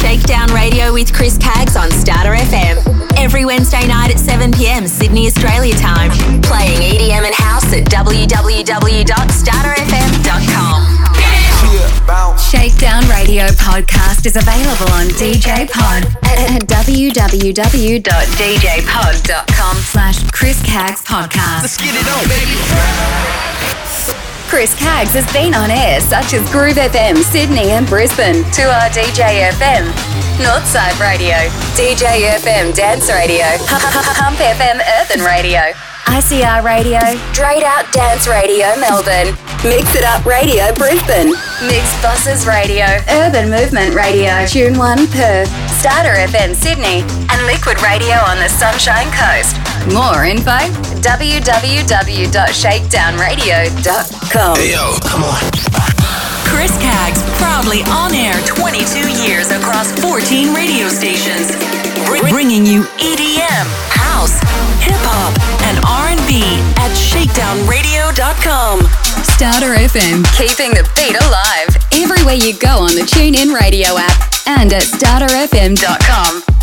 Shakedown Radio with Chris Caggs on Starter FM. Every Wednesday night at 7 pm Sydney, Australia time. Playing EDM and house at www.starterfm.com. Shakedown Radio podcast is available on DJ Pod at www.djpod.com slash Chris Caggs Podcast. Let's get it on, baby. Chris Caggs has been on air such as Groove FM, Sydney and Brisbane, 2R DJ FM, Northside Radio, DJ FM Dance Radio, Pump FM Earthen Radio, ICR Radio, Straight Out Dance Radio Melbourne, Mix It Up Radio Brisbane, Mixxbosses Radio, Urban Movement Radio, Tune One Perth, Starter FM Sydney, and Liquid Radio on the Sunshine Coast. More info www.shakedownradio.com. Hey, yo, come on. Chris Caggs, proudly on air 22 years across 14 radio stations, Br- bringing you EDM, house, hip hop, and R&B at shakedownradio.com. Starter FM, keeping the beat alive everywhere you go on the TuneIn Radio app and at starterfm.com.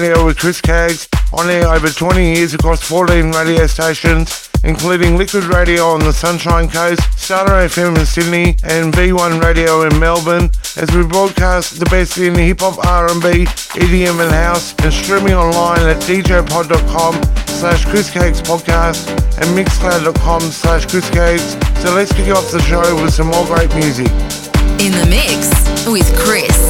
Radio with Chris Caggs, on air over 20 years across 14 radio stations, including Liquid Radio on the Sunshine Coast, Starter FM in Sydney, and V1 Radio in Melbourne, as we broadcast the best in hip-hop, R&B, EDM and house, and streaming online at djpod.com slash Chris and mixcloud.com slash Chris So let's kick off the show with some more great music. In the mix with Chris.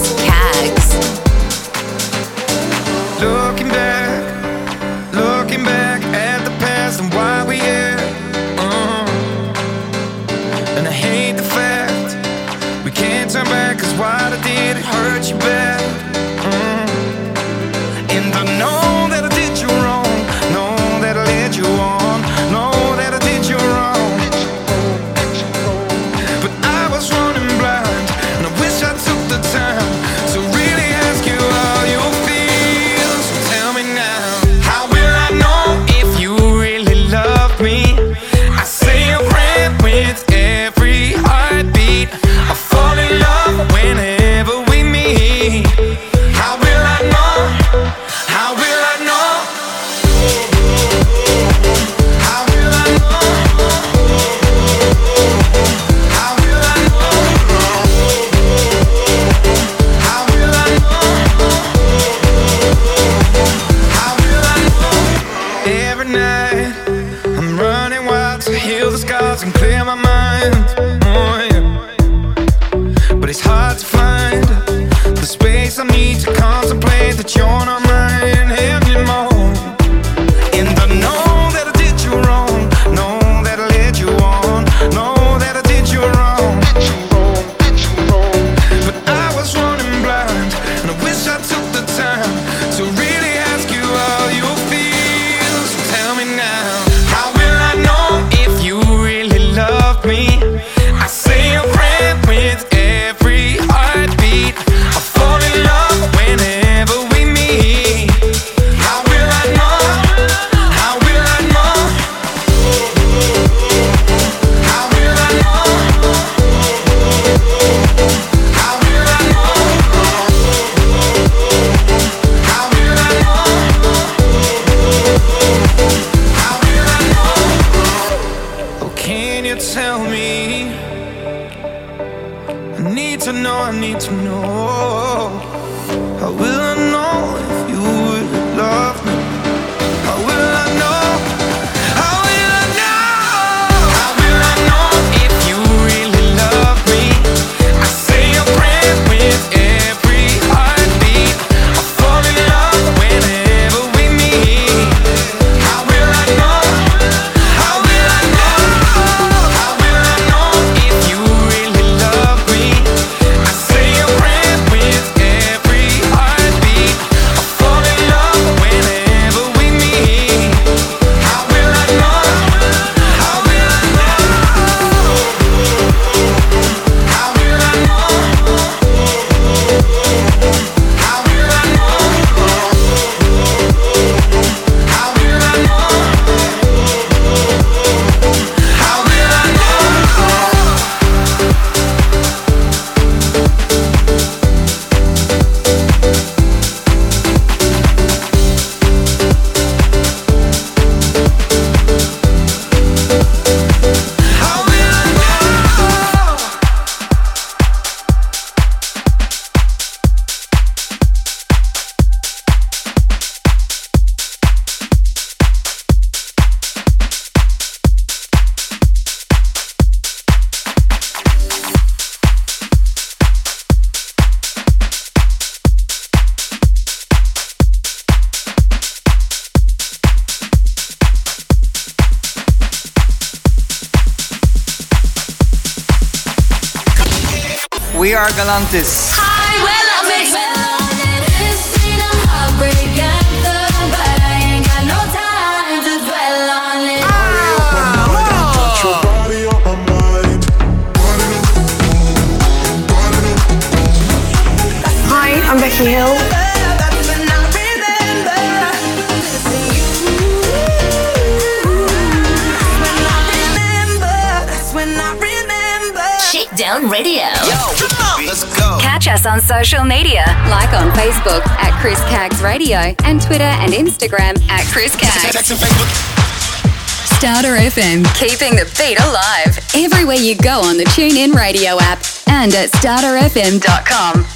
FM, keeping the beat alive. Everywhere you go on the TuneIn Radio app and at starterfm.com.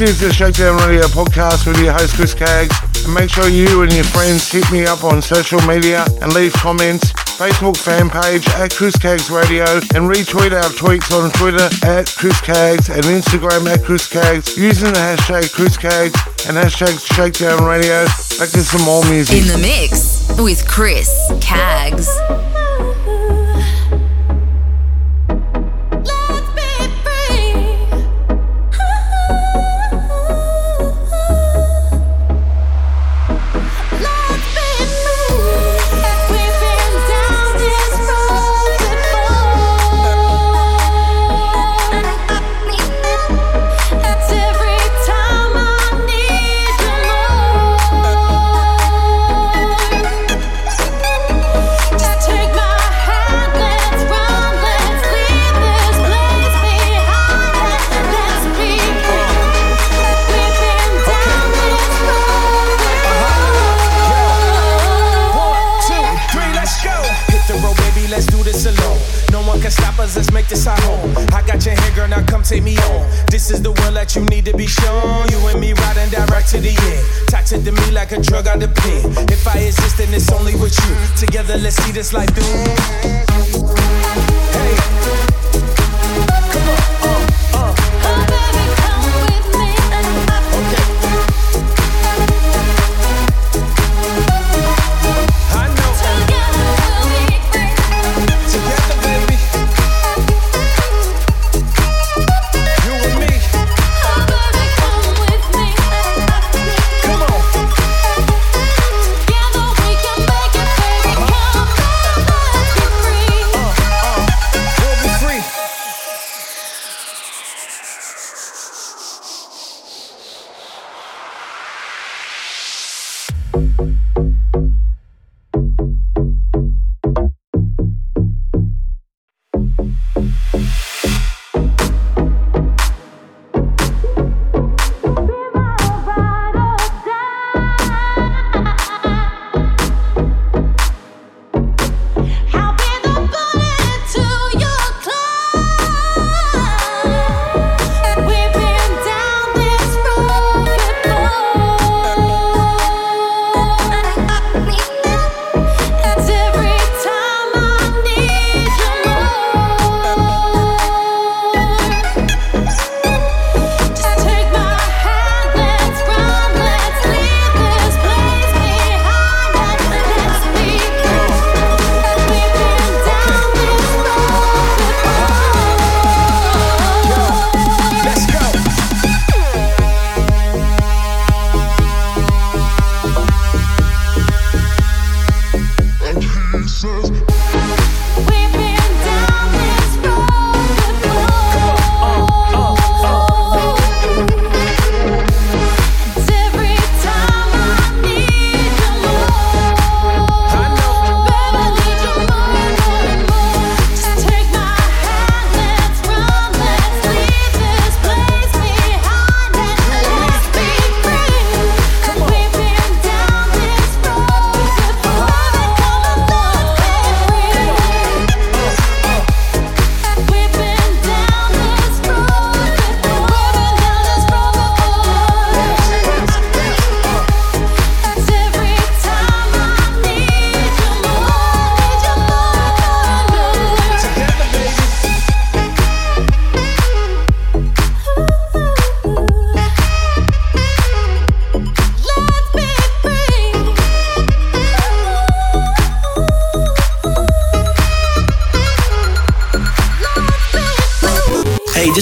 This is the Shakedown Radio podcast with your host Chris Caggs. And make sure you and your friends hit me up on social media and leave comments. Facebook fan page at Chris Caggs Radio and retweet our tweets on Twitter at Chris Caggs and Instagram at Chris Caggs using the hashtag Chris Caggs and hashtag Shakedown Radio. Back to some more music. In the mix with Chris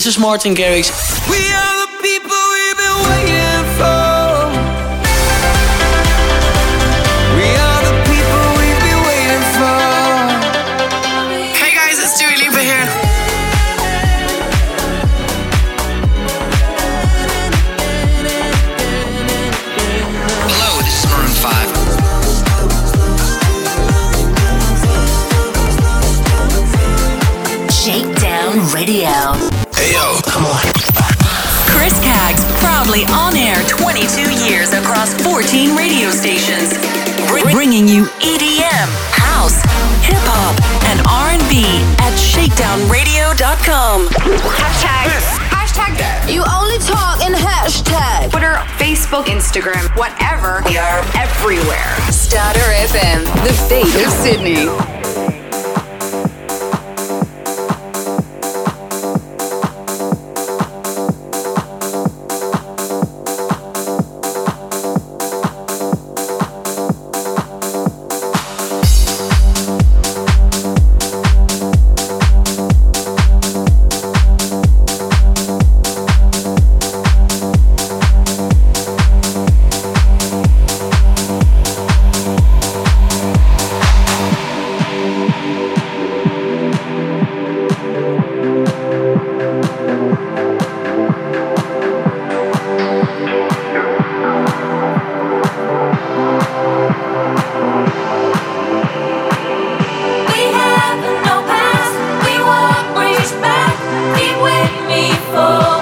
is Martin Garrix. Instagram, whatever. We are everywhere. Starter FM, the fate of Sydney. be with me for.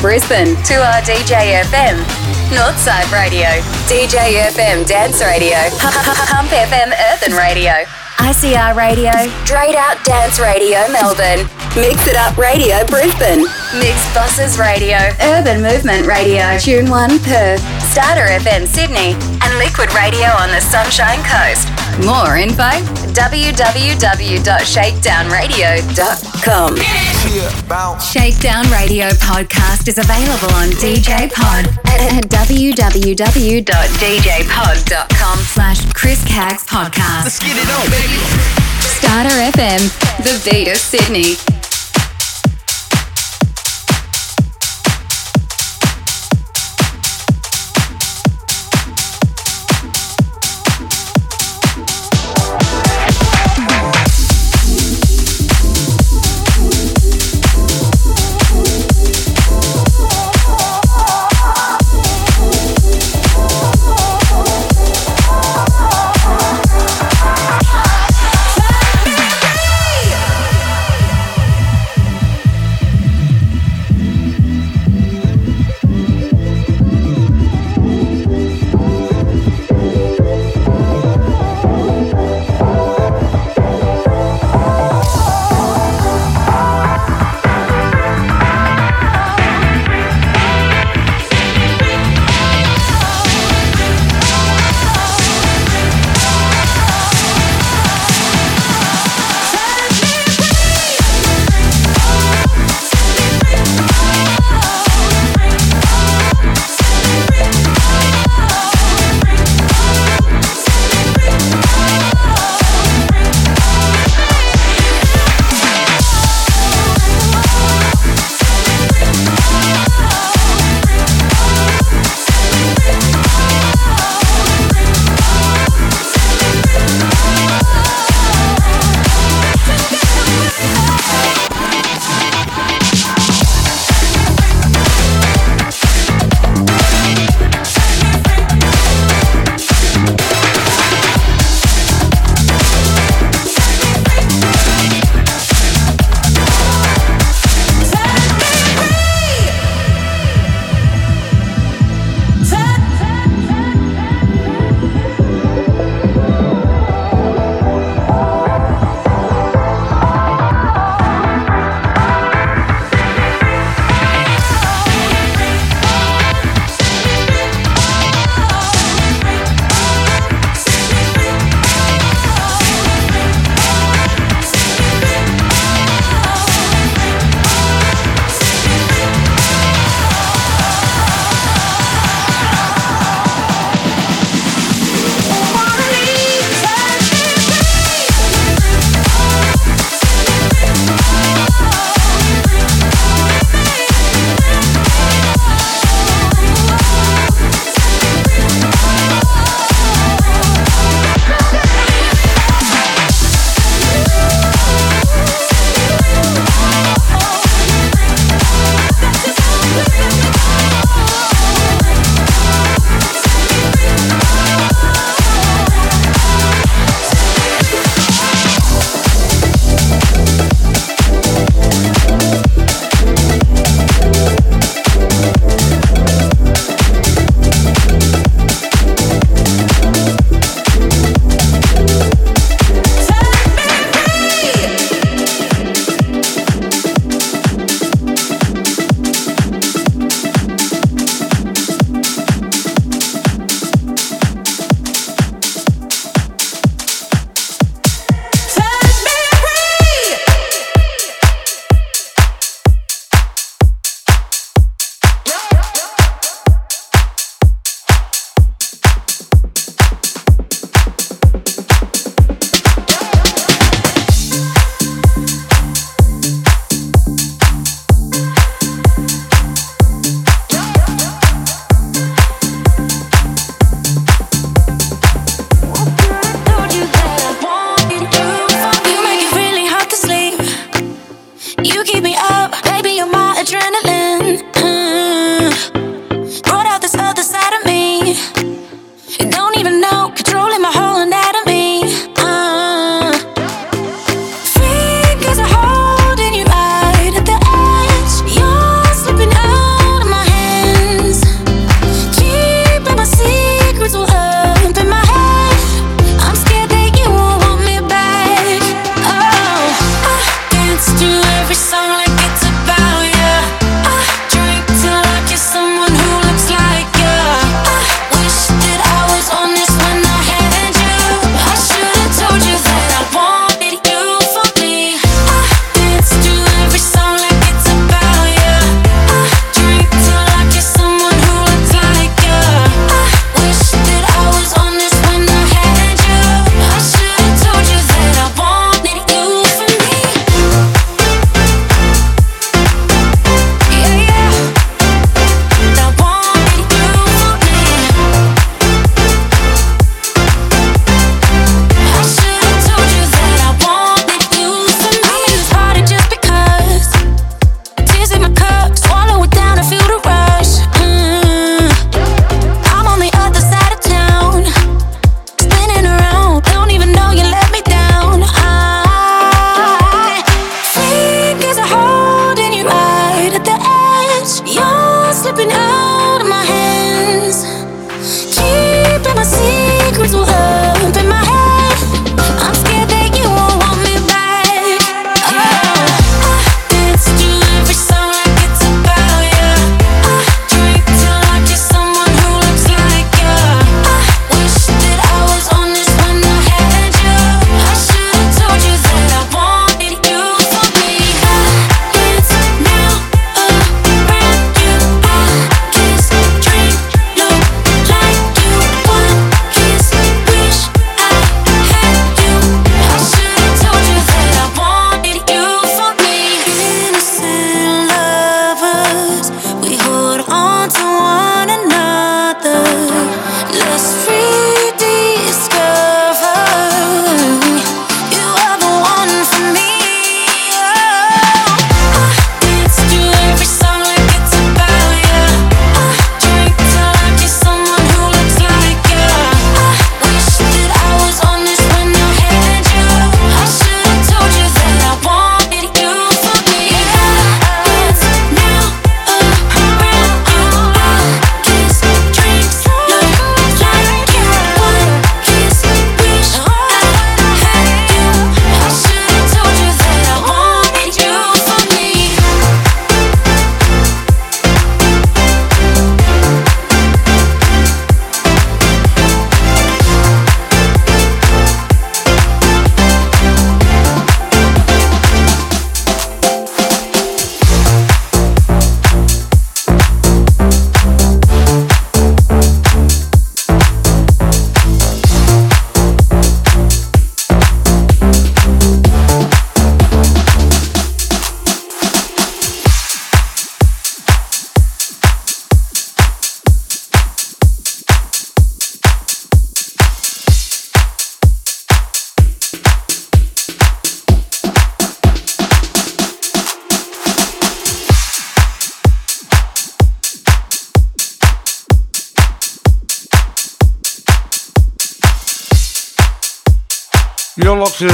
Brisbane Two R DJ FM, Northside Radio, DJ FM Dance Radio, Pump FM Earthen Radio, ICR Radio, Straight Out Dance Radio Melbourne, Mix It Up Radio Brisbane, Mixxbosses Radio, Urban Movement Radio, Tune 1 Perth, Starter FM Sydney, and Liquid Radio on the Sunshine Coast. More info www.shakedownradio.com. Shakedown Radio podcast is available on DJ Pod at www.djpod.com slash Chris Caggs podcast. Let's get it on, baby. Starter FM, the beat of Sydney.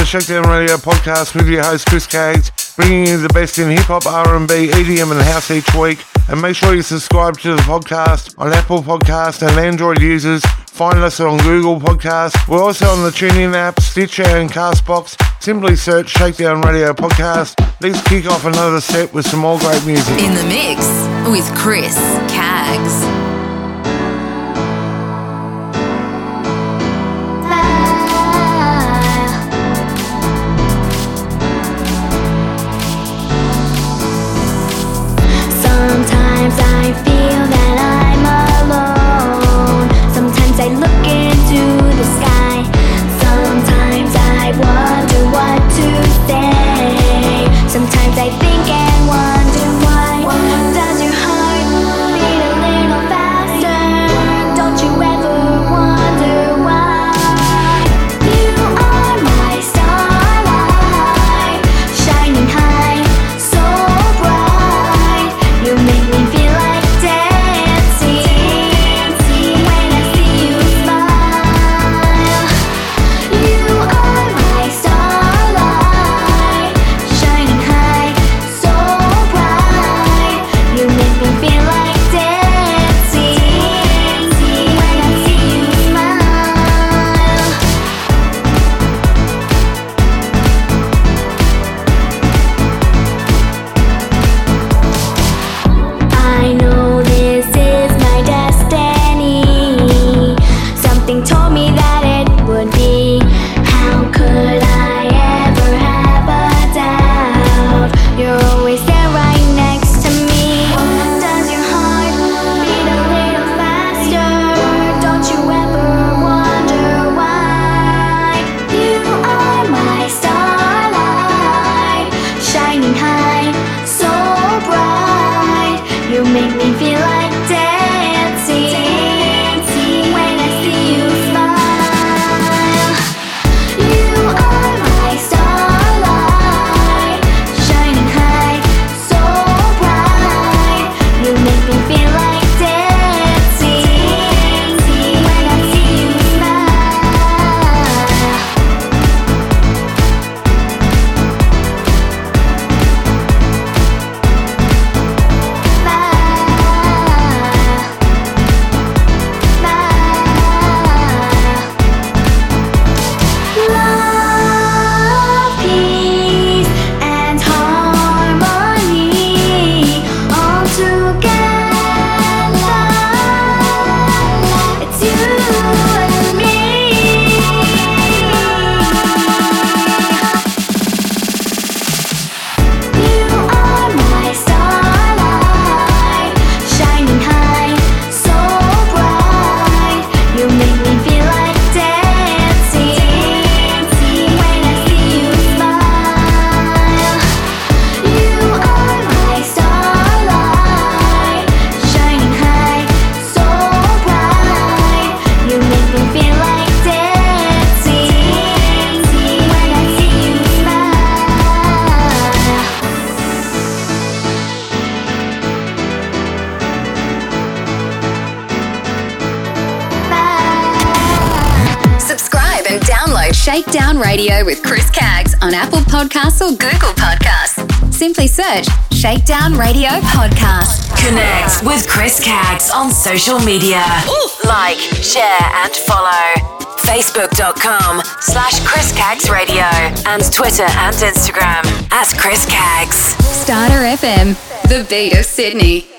Shakedown Radio podcast with your host Chris Caggs, bringing you the best in hip hop, R&B, EDM, and house each week. And make sure you subscribe to the podcast on Apple Podcast and Android users. Find us on Google Podcasts. We're also on the TuneIn app, Stitcher, and Castbox. Simply search Shakedown Radio Podcast. Let's kick off another set with some more great music. In the mix with Chris Caggs. social media. Ooh. Like, share, and follow. Facebook.com slash Chris Caggs Radio and Twitter and Instagram at Chris Caggs. Starter FM, the beat of Sydney.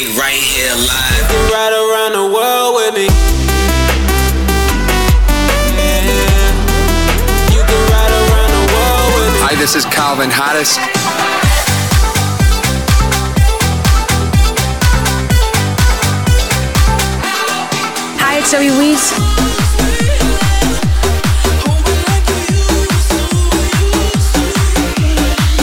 game right here live. You ride around the world with me. Hi, this is Calvin Harris. Hi, it's Zoe Wees.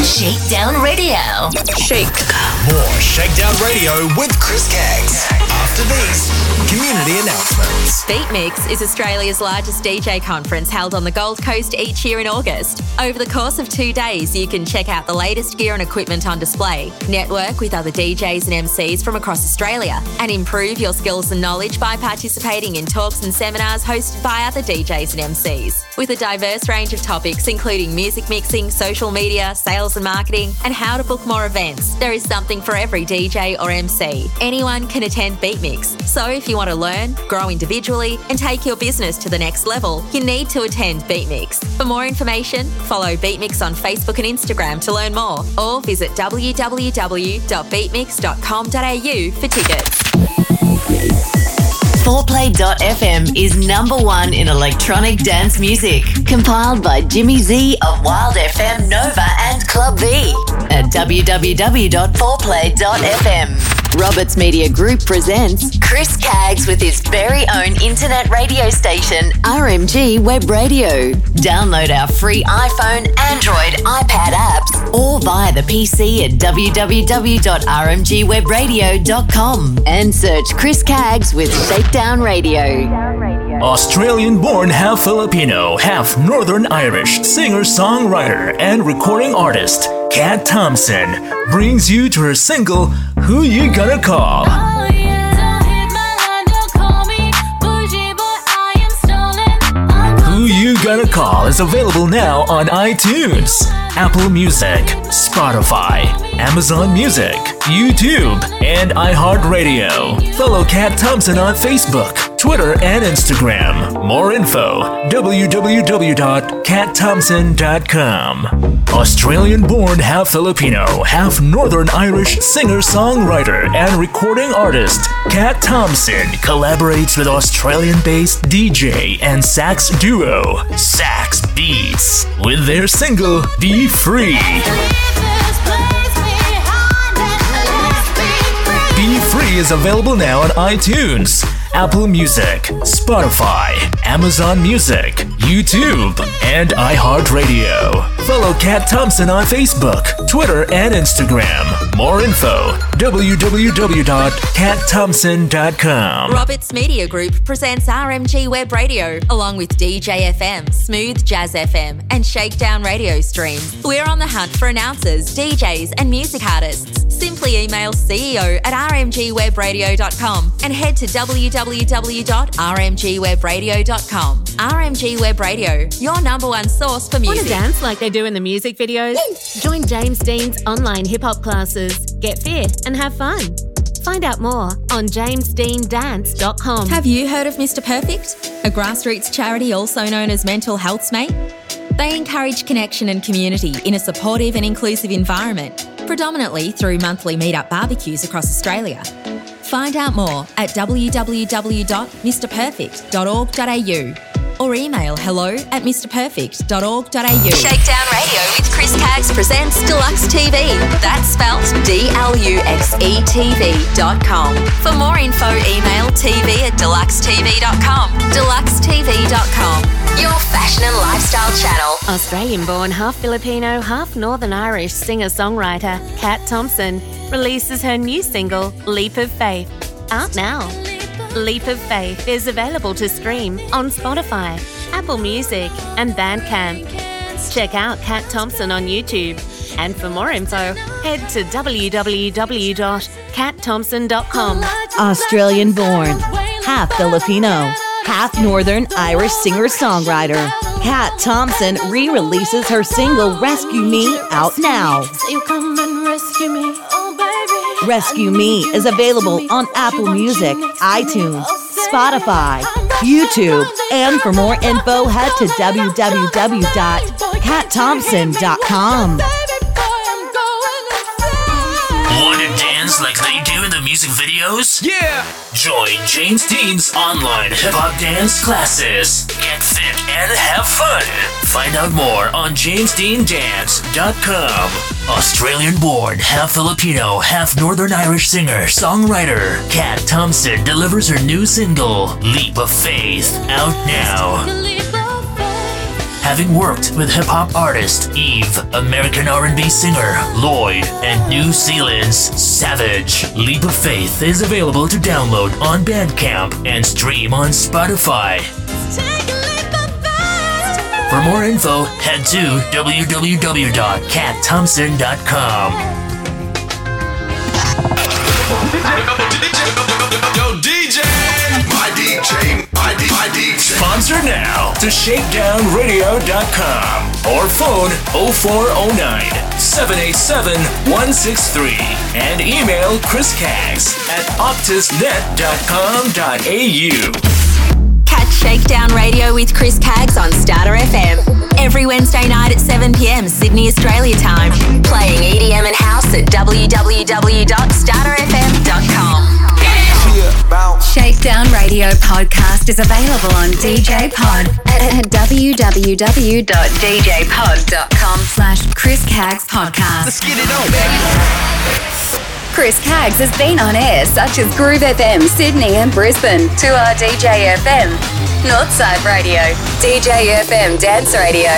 Shakedown Radio. Shake more Shakedown Radio with Chris Caggs. After these, community announcements. BeatMix is Australia's largest DJ conference held on the Gold Coast each year in August. Over the course of two days, you can check out the latest gear and equipment on display, network with other DJs and MCs from across Australia, and improve your skills and knowledge by participating in talks and seminars hosted by other DJs and MCs. With a diverse range of topics, including music mixing, social media, sales and marketing, and how to book more events, there is something for every DJ or MC. Anyone can attend BeatMix. So if you want to learn, grow individually, and take your business to the next level, you need to attend BeatMix. For more information, follow BeatMix on Facebook and Instagram to learn more, or visit www.beatmix.com.au for tickets. 4play.fm is number one in electronic dance music. Compiled by Jimmy Z of Wild FM Nova and Club V at www.4play.fm. Roberts Media Group presents Chris Caggs with his very own internet radio station, RMG Web Radio. Download our free iPhone, Android, iPad apps, or via the PC at www.rmgwebradio.com and search Chris Caggs with Shakedown Radio. Australian born, half Filipino, half Northern Irish singer songwriter and recording artist, Kat Thompson, brings you to her single, Who You Gonna Call? Who You Gonna Call is available now on iTunes, Apple Music, Spotify, Amazon Music, YouTube, and iHeartRadio. Follow Kat Thompson on Facebook, Twitter, and Instagram. More info www.catthompson.com. Australian born, half Filipino, half Northern Irish singer songwriter and recording artist, Cat Thompson collaborates with Australian based DJ and sax duo, Sax Beats, with their single, Be Free. Be Free is available now on iTunes, Apple Music, Spotify, Amazon Music, YouTube, and iHeartRadio. Follow Kat Thompson on Facebook, Twitter, and Instagram. More info www.catthompson.com. Roberts Media Group presents RMG Web Radio along with DJ FM, Smooth Jazz FM, and Shakedown Radio streams. We're on the hunt for announcers, DJs, and music artists. Simply email CEO at rmgwebradio.com and head to www.rmgwebradio.com. RMG Web Radio, your number one source for music. Want music. to dance like they do in the music videos? Join James Dean's online hip hop classes. Get fit and have fun. Find out more on jamesdeandance.com. Have you heard of Mr. Perfect? A grassroots charity also known as Mental Health's Mate? They encourage connection and community in a supportive and inclusive environment, predominantly through monthly meetup barbecues across Australia. Find out more at www.mrperfect.org.au or email hello at mrperfect.org.au. Shakedown Radio with Chris Caggs presents Deluxe TV. That's spelt D L U X E TV dot com. For more info, email tv at deluxetv.com. Deluxetv.com. Your fashion and lifestyle channel. Australian born, half Filipino, half Northern Irish singer songwriter Kat Thompson releases her new single, Leap of Faith, out now. Leap of Faith is available to stream on Spotify, Apple Music, and Bandcamp. Check out Kat Thompson on YouTube. And for more info, head to www.catthompson.com. Australian born, half Filipino, half Northern Irish singer songwriter. Kat Thompson re releases her single Rescue Me out now. Rescue me, baby. Rescue Me is available on Apple Music, iTunes, Spotify, YouTube, and for more info, head to www.catthompson.com. Want to dance like they do in the music videos? Yeah! Join James Dean's online hip hop dance classes. Get fit and have fun. Find out more on jamesdeandance.com. Australian born, half Filipino, half Northern Irish singer, songwriter, Kat Thompson delivers her new single, Leap of Faith, out now. Having worked with hip hop artist Eve, American R&B singer Lloyd, and New Zealand's Savage. Leap of Faith is available to download on Bandcamp and stream on Spotify. For more info, head to www.catthompson.com. Yo, DJ! My DJ, my, D- my DJ. Sponsor now to shakedownradio.com or phone 0409 787 163 and email Chris Caggs at optusnet.com.au. Catch Shakedown Radio with Chris Caggs on Starter FM. Every Wednesday night at 7 pm Sydney, Australia time. Playing EDM and house at www.starterfm.com. Shakedown Radio podcast is available on DJ Pod at www.djpod.com slash Chris Caggs podcast. Let's get it on, baby. Chris Caggs has been on air such as Groove FM, Sydney and Brisbane, 2R DJ FM, Northside Radio, DJ FM Dance Radio,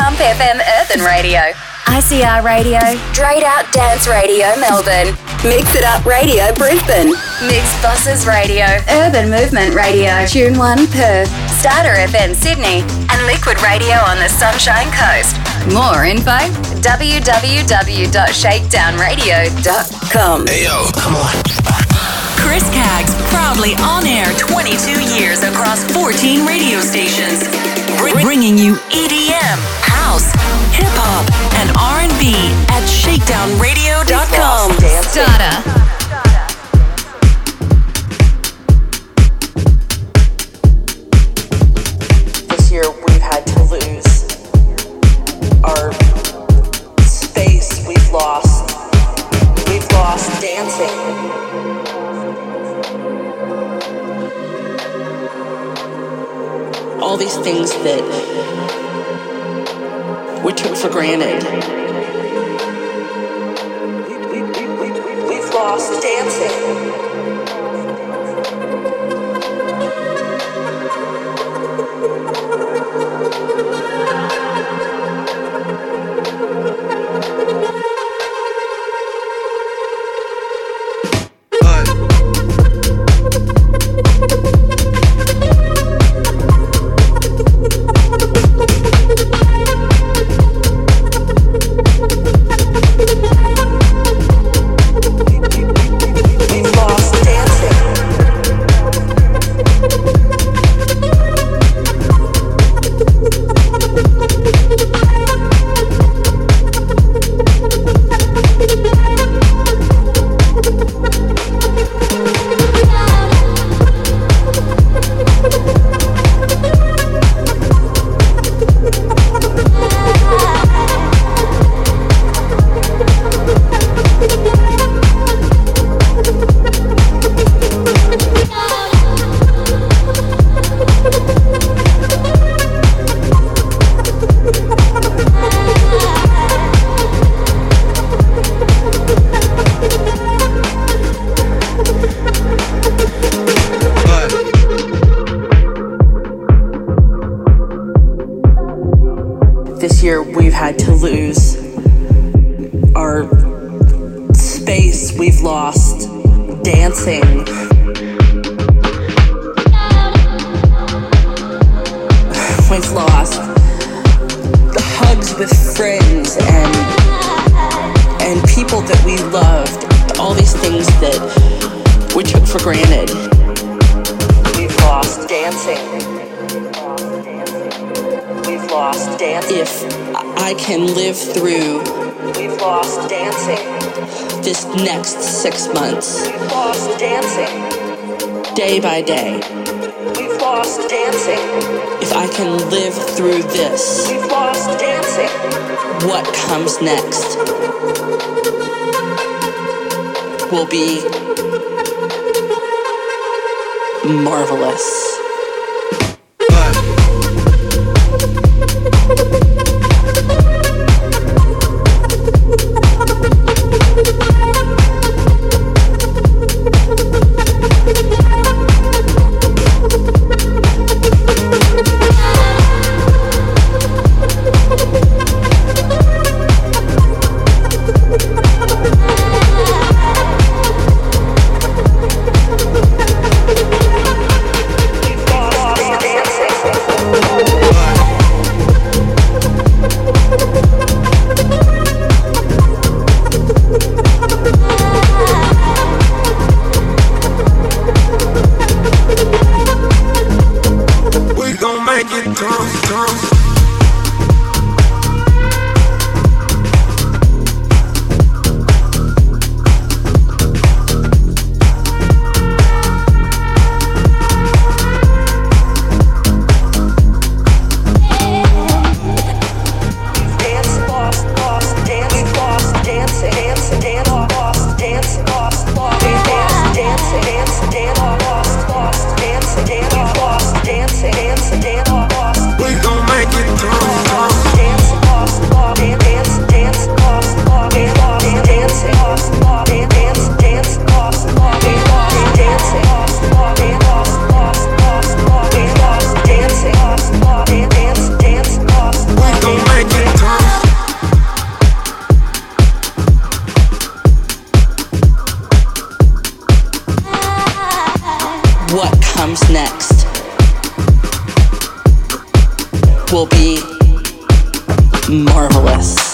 Pump FM Earthen Radio, ICR Radio, Straight Out Dance Radio Melbourne, Mix It Up Radio Brisbane, Mixxbosses Radio, Urban Movement Radio, Tune 1 Perth, Starter FM Sydney, and Liquid Radio on the Sunshine Coast. More info www.shakedownradio.com. Hey, yo, come on. Chris Caggs, proudly on air 22 years across 14 radio stations, Br- bringing you EDM, house, hip hop, and R&B at shakedownradio.com. Starter. This year we've had to lose our space we've lost. We've lost dancing. All these things that we took for granted. We've lost dancing. Comes next will be marvelous.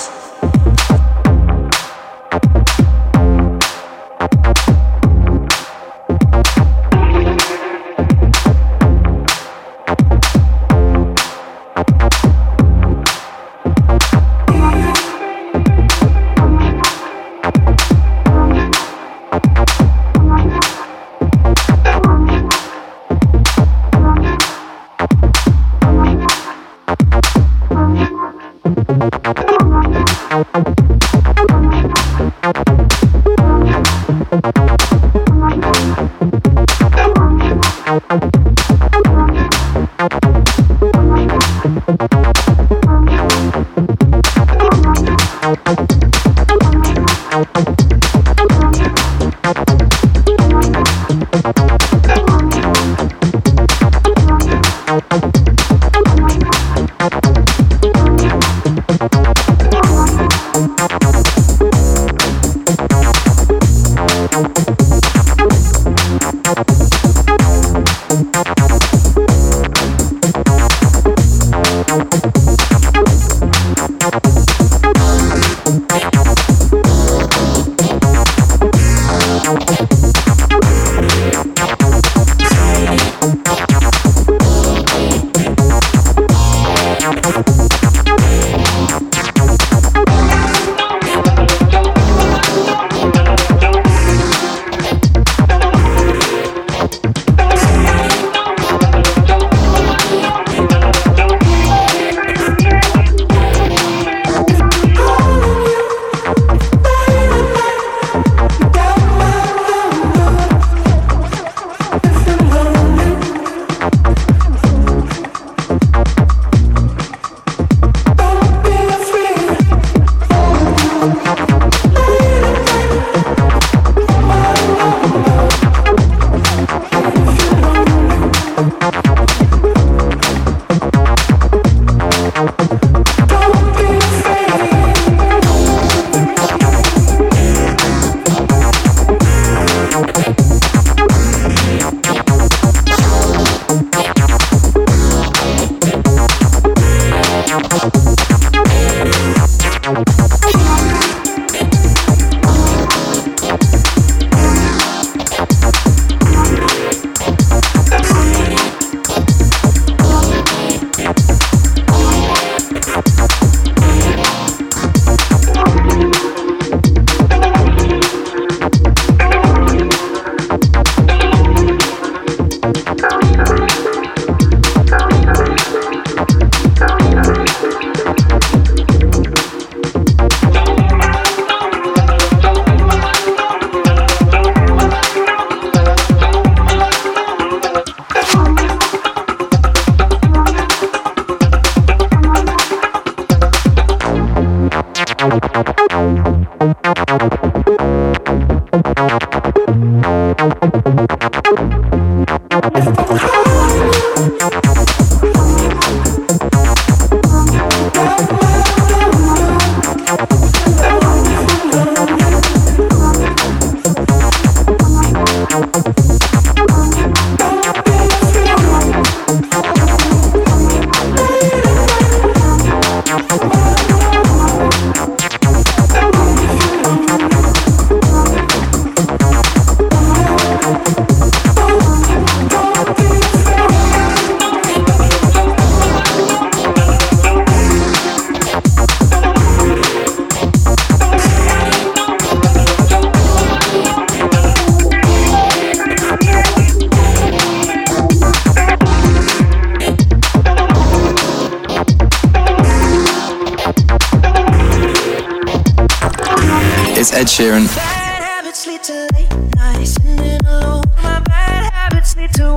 To.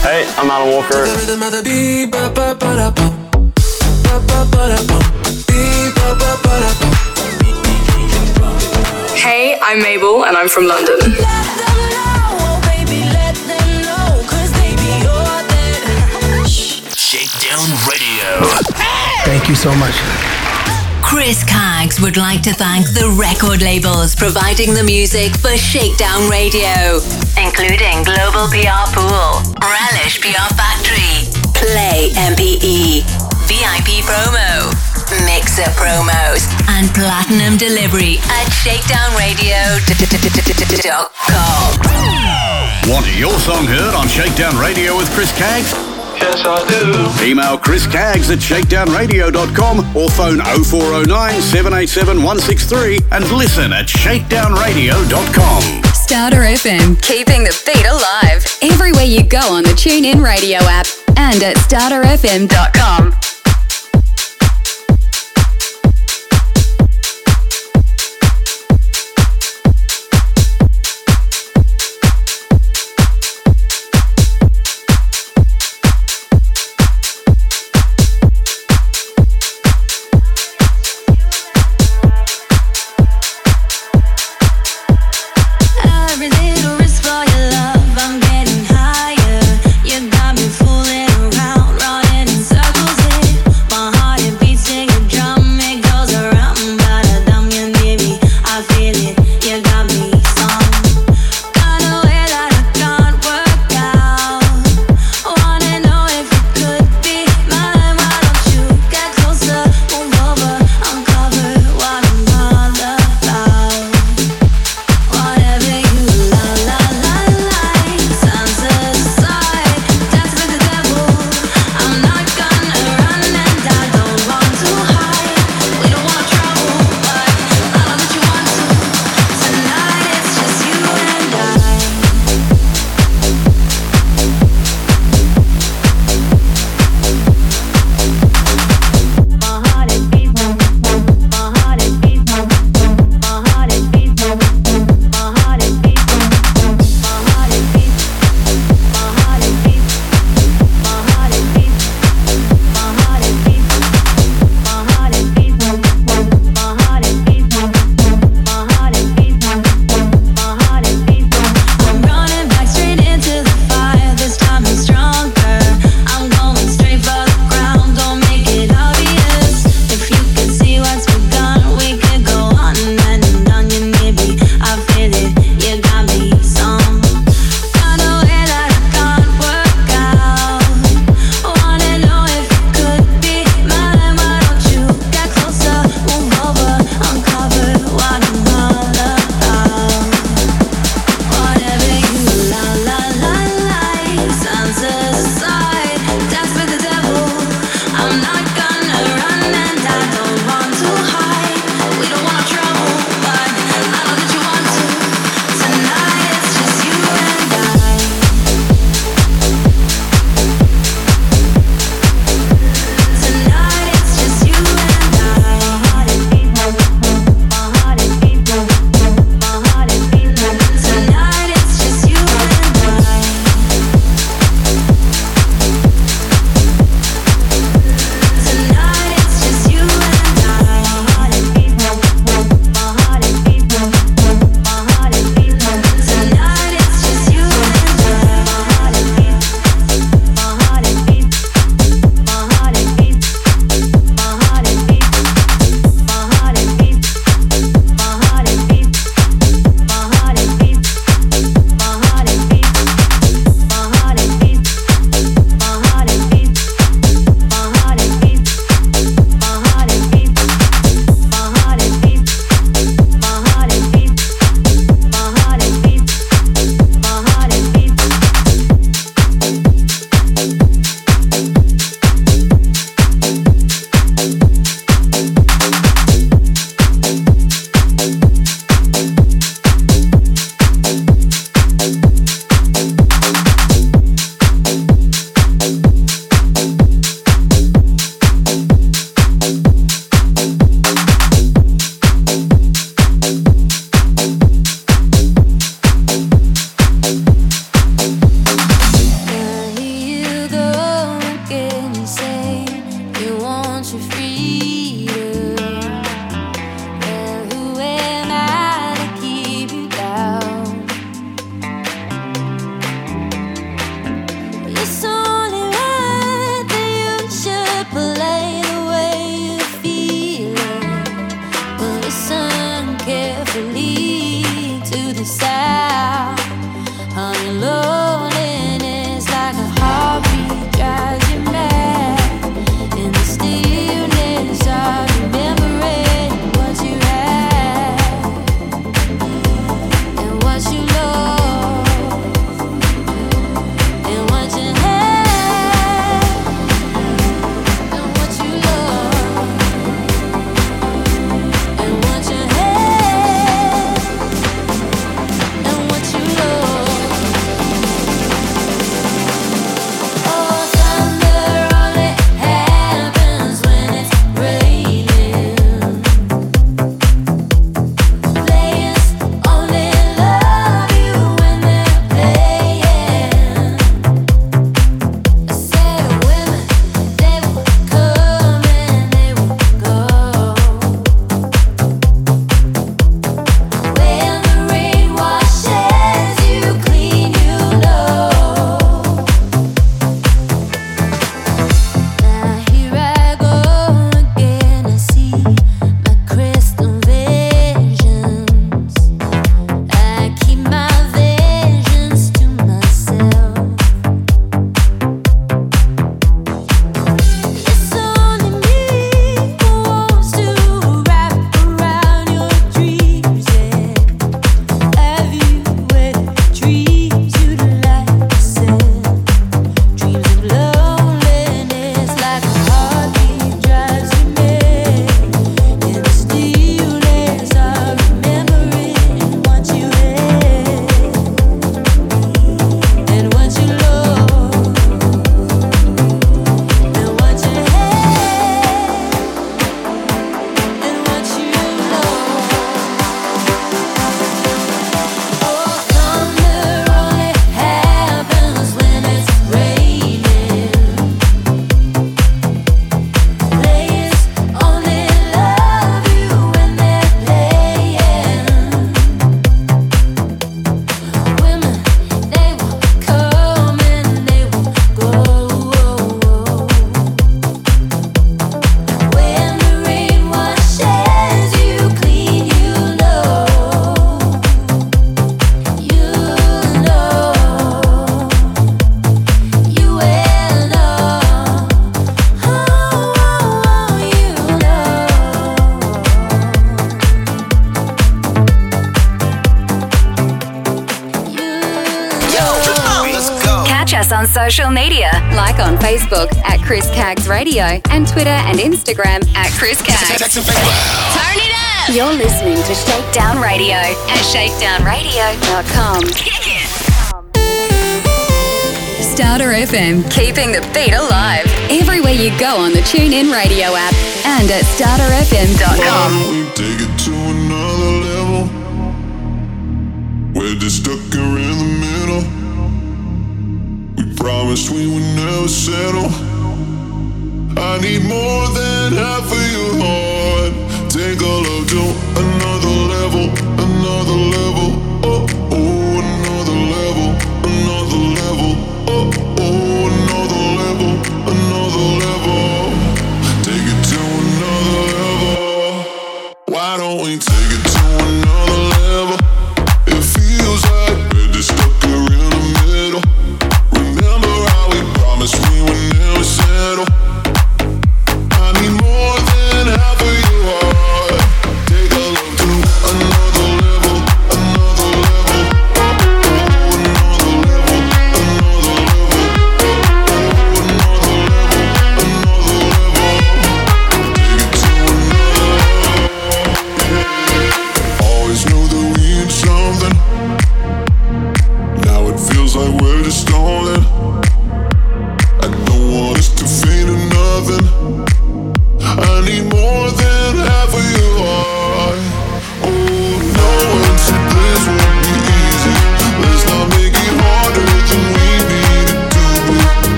Hey, I'm Alan Walker. Hey, I'm Mabel and I'm from London. Thank you so much. Chris Caggs would like to thank the record labels providing the music for Shakedown Radio, including Global PR Pool, Relish PR Factory, Play MPE, VIP Promo, Mixer Promos, and Platinum Delivery at shakedownradio.com. Want your song heard on Shakedown Radio with Chris Caggs? Yes, I do. Email Chris Caggs at shakedownradio.com or phone 0409 787 163 and listen at shakedownradio.com. Starter FM, keeping the beat alive. Everywhere you go on the TuneIn Radio app and at starterfm.com. social media. Like on Facebook at Chris Caggs Radio and Twitter and Instagram at Chris Caggs. Turn it up! You're listening to Shakedown Radio at shakedownradio.com. Starter FM, keeping the beat alive. Everywhere you go on the TuneIn Radio app and at starterfm.com. We're just stuck around promise we would never settle. I need more than half of your heart. Take a of you another level, another level.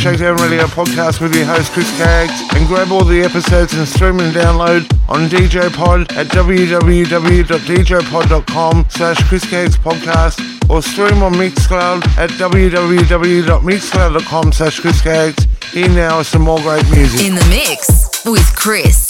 Shakedown Radio podcast with your host Chris Caggs and grab all the episodes and stream and download on DJ Pod at www.djpod.com slash Chris podcast or stream on Mixcloud at www.mixcloud.com slash Chris Caggs. Here now is some more great music. In the mix with Chris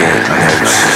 get nervous.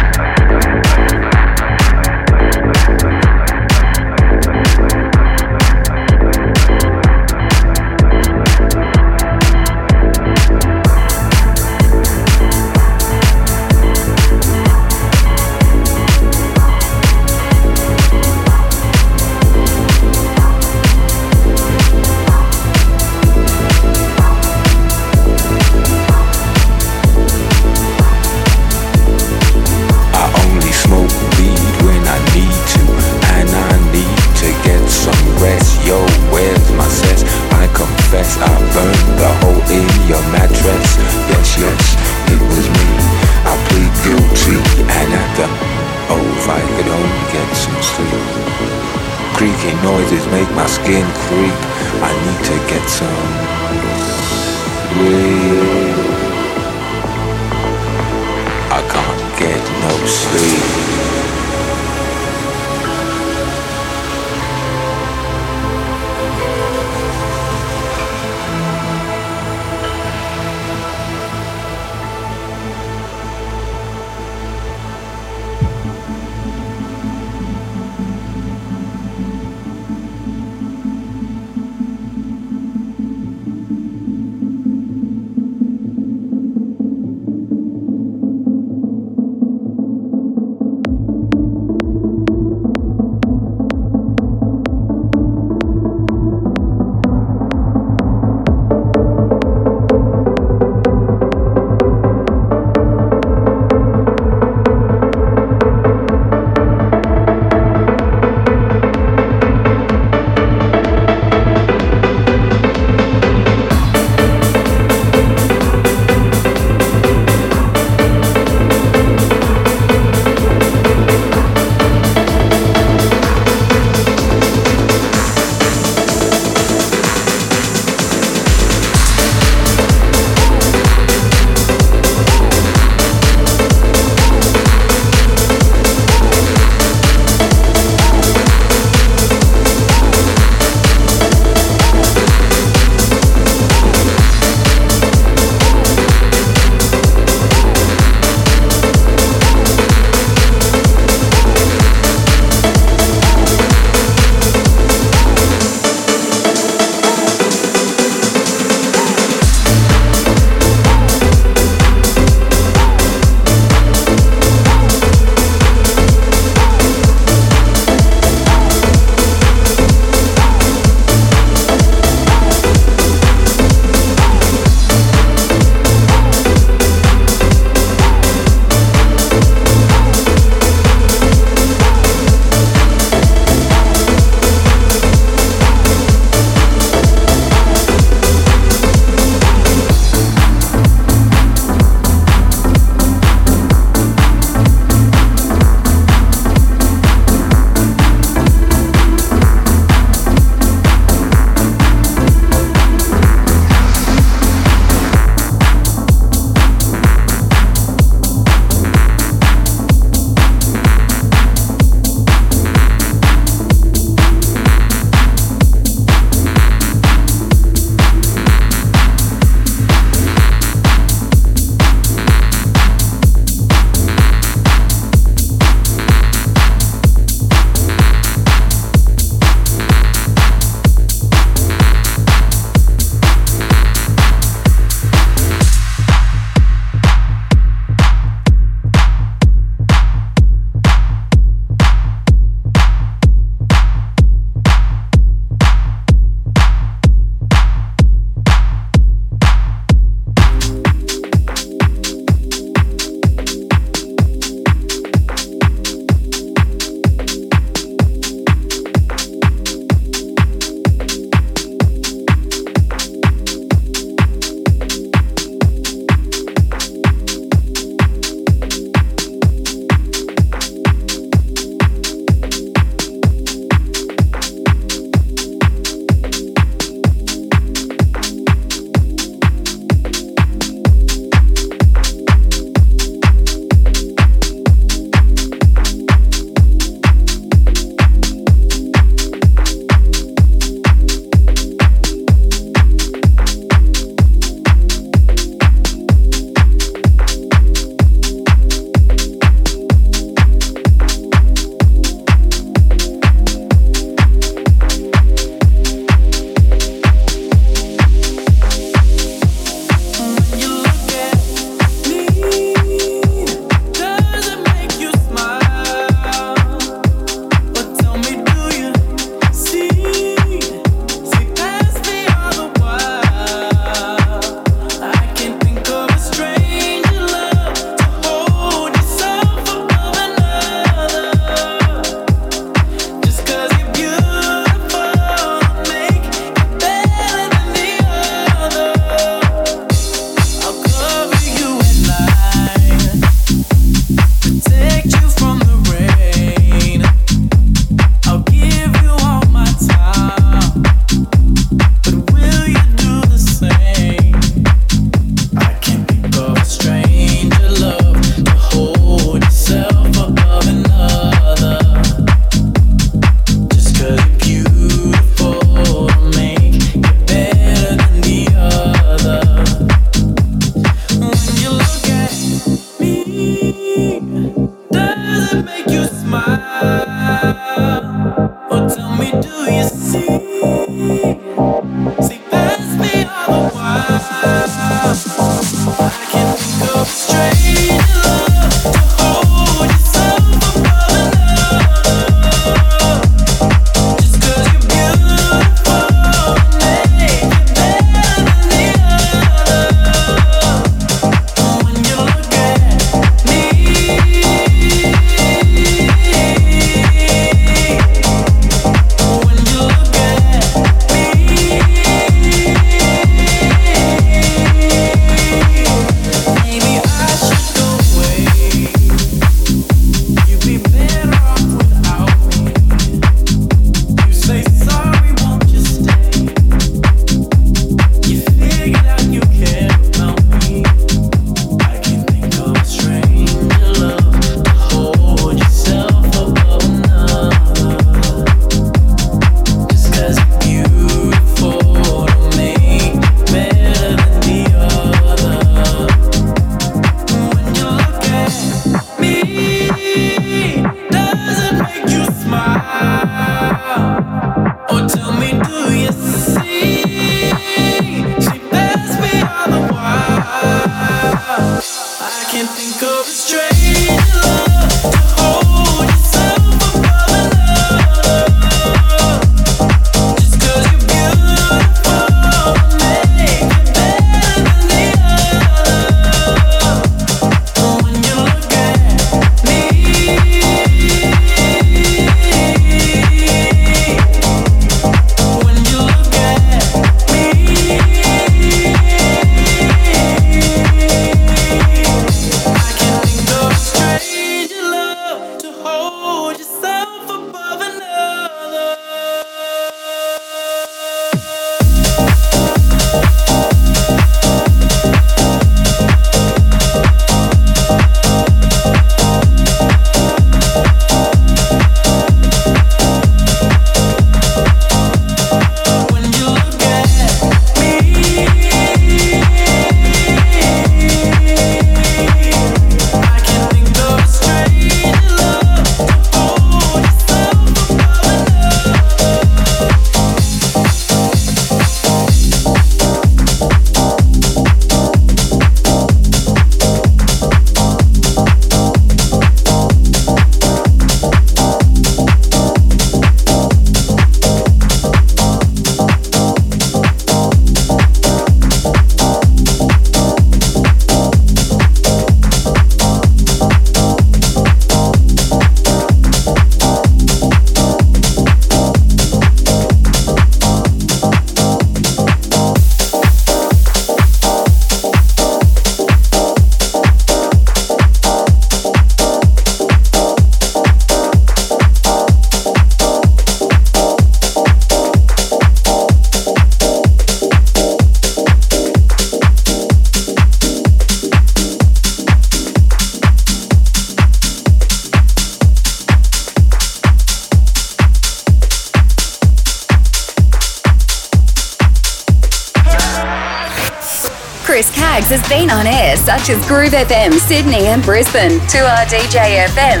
Such as Groove FM, Sydney and Brisbane, 2RDJ FM,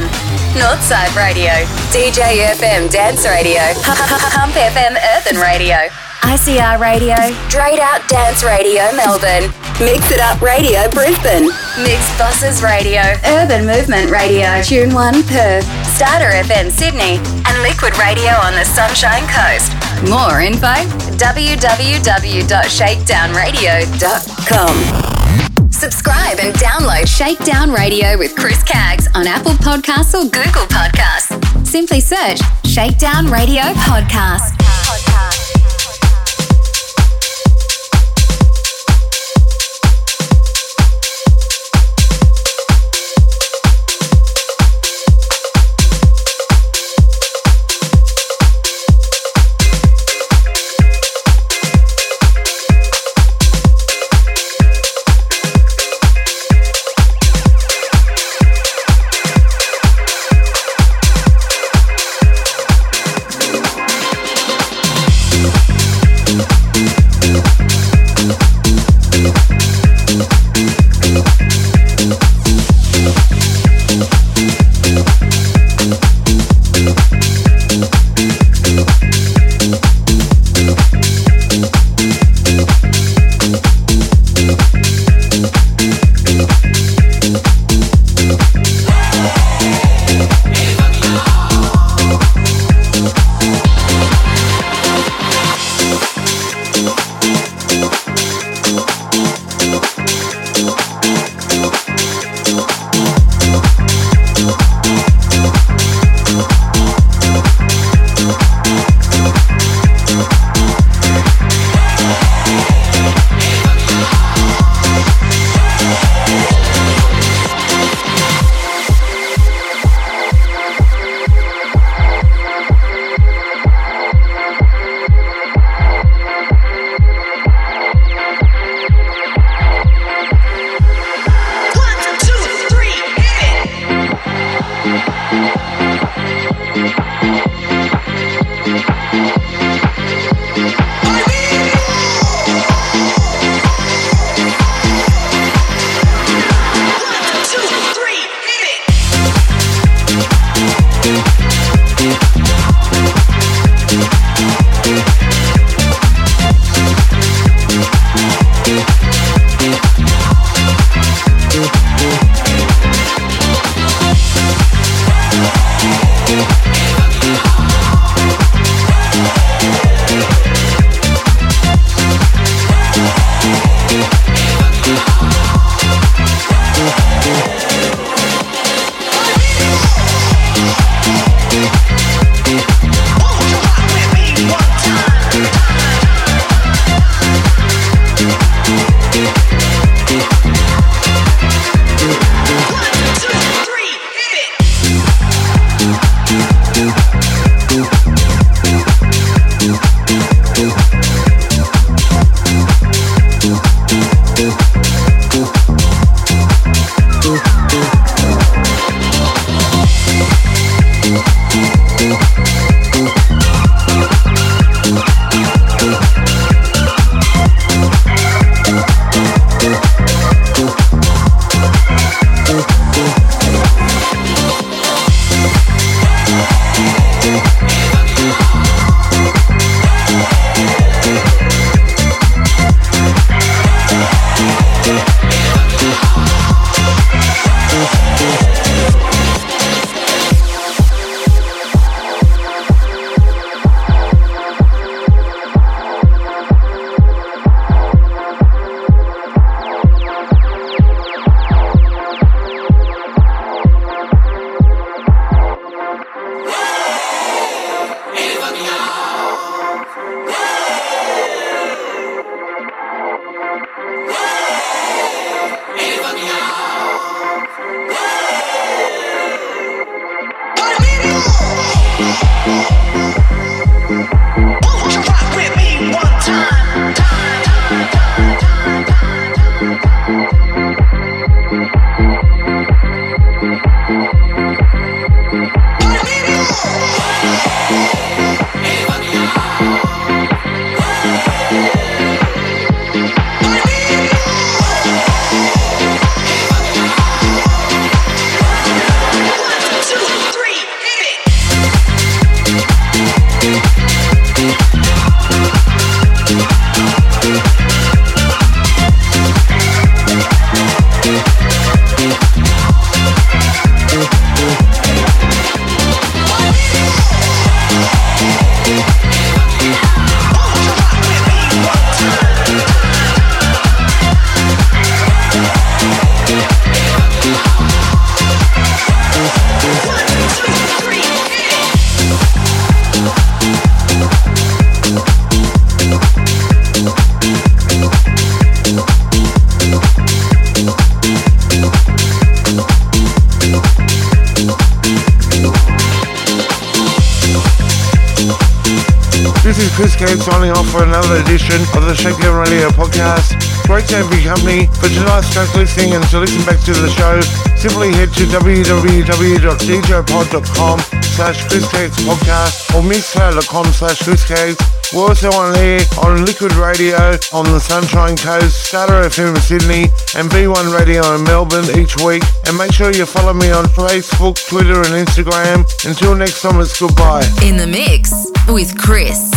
Northside Radio, DJ FM Dance Radio, Pump FM Earthen Radio, ICR Radio, Straight Out Dance Radio Melbourne, Mix It Up Radio Brisbane, Mixxbosses Radio, Urban Movement Radio, Tune 1 Perth, Starter FM Sydney, and Liquid Radio on the Sunshine Coast. More info www.shakedownradio.com. Subscribe and download Shakedown Radio with Chris Caggs on Apple Podcasts or Google Podcasts. Simply search Shakedown Radio Podcast. Another edition of the Shakedown Radio podcast. Great to have your company. For tonight's track listing and to listen back to the show, simply head to www.djpod.com slash Chris podcast or mixcloud.com slash Chris Caggs. We're also on air on Liquid Radio on the Sunshine Coast, Starter FM in Sydney, and V1 Radio in Melbourne each week. And make sure you follow me on Facebook, Twitter, and Instagram. Until next time, it's goodbye. In the mix with Chris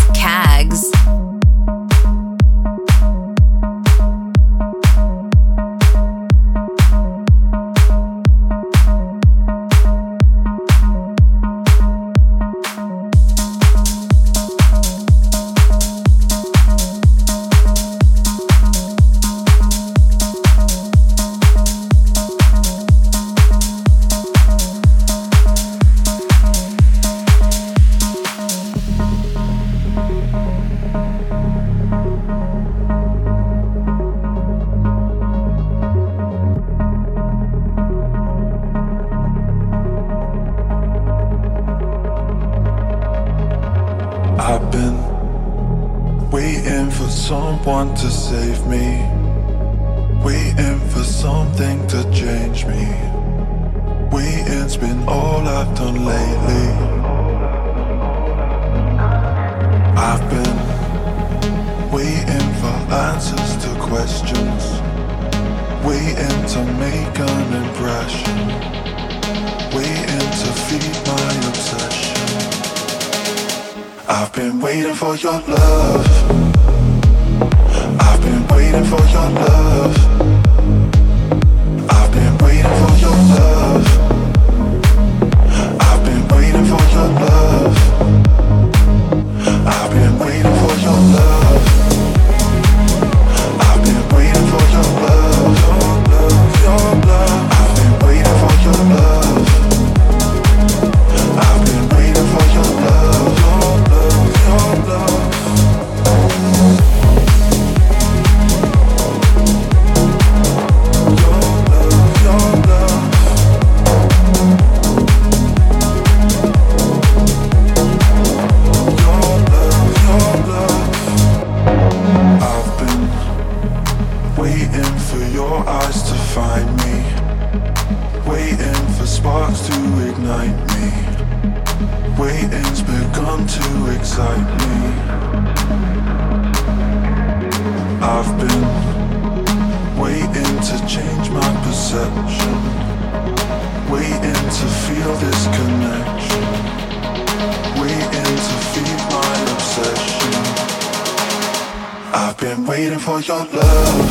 been waiting for your love.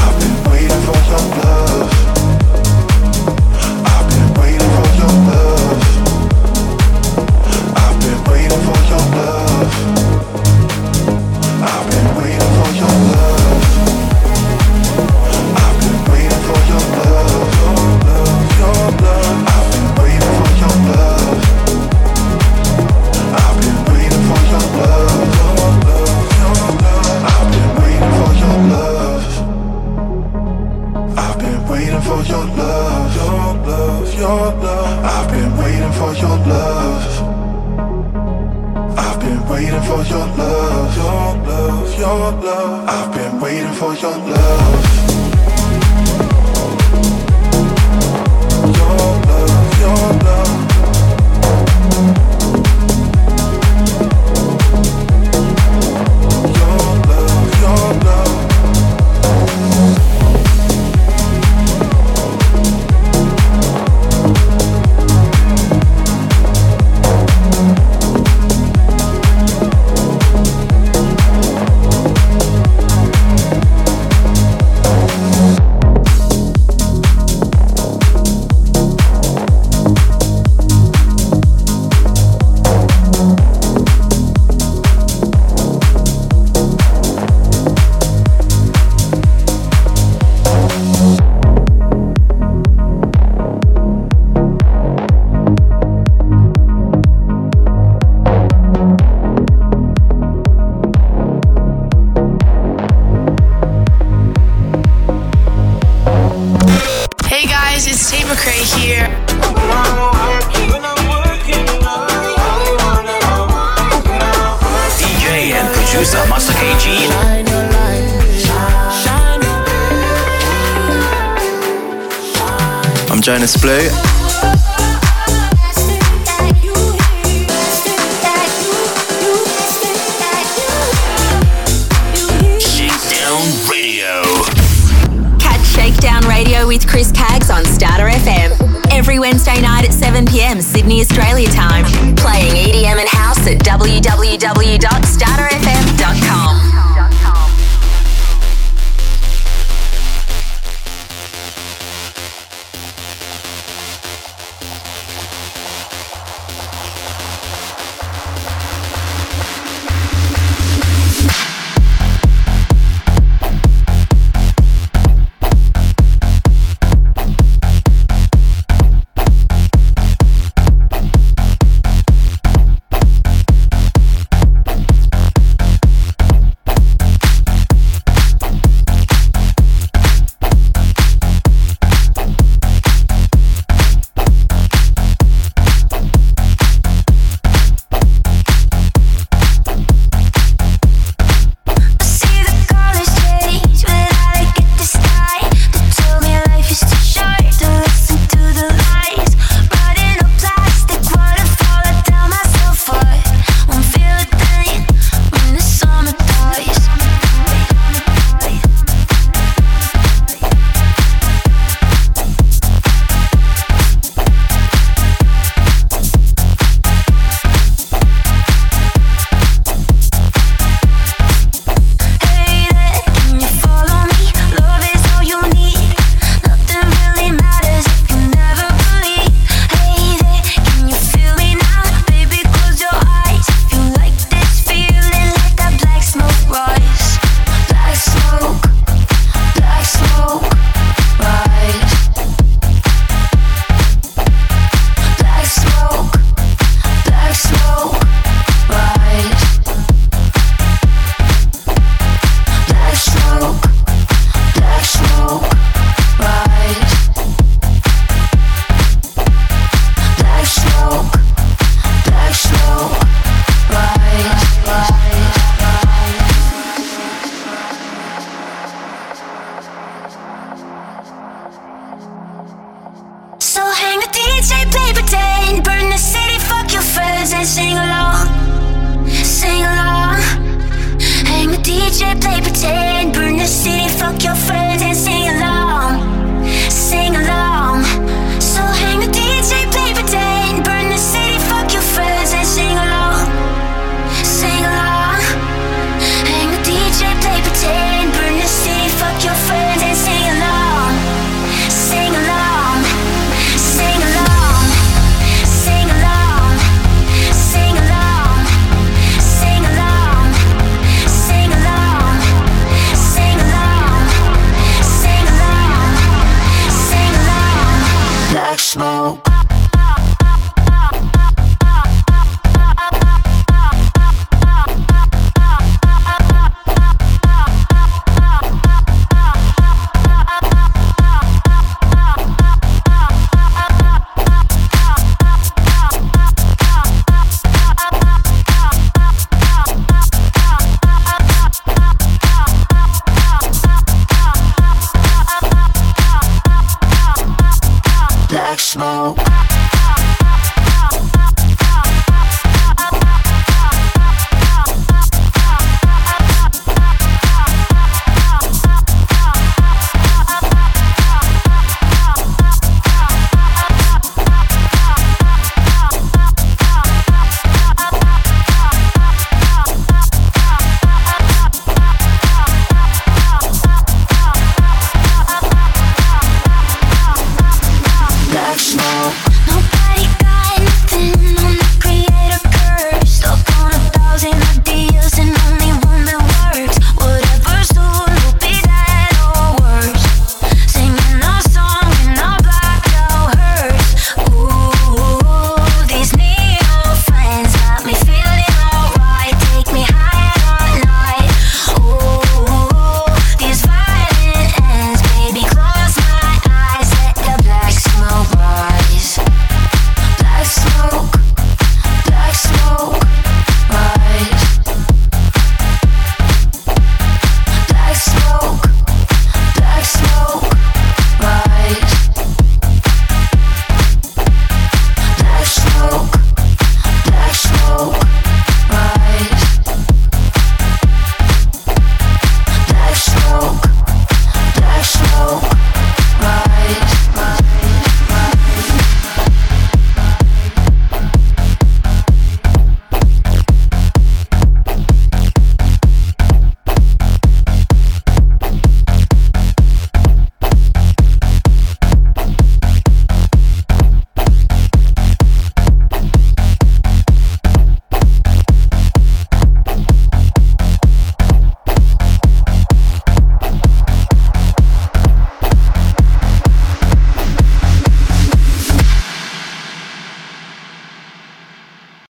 I've been waiting for your love. I've been waiting for your love. Waiting for your love. Your love, your love. I've been waiting for your love. Your love, your love.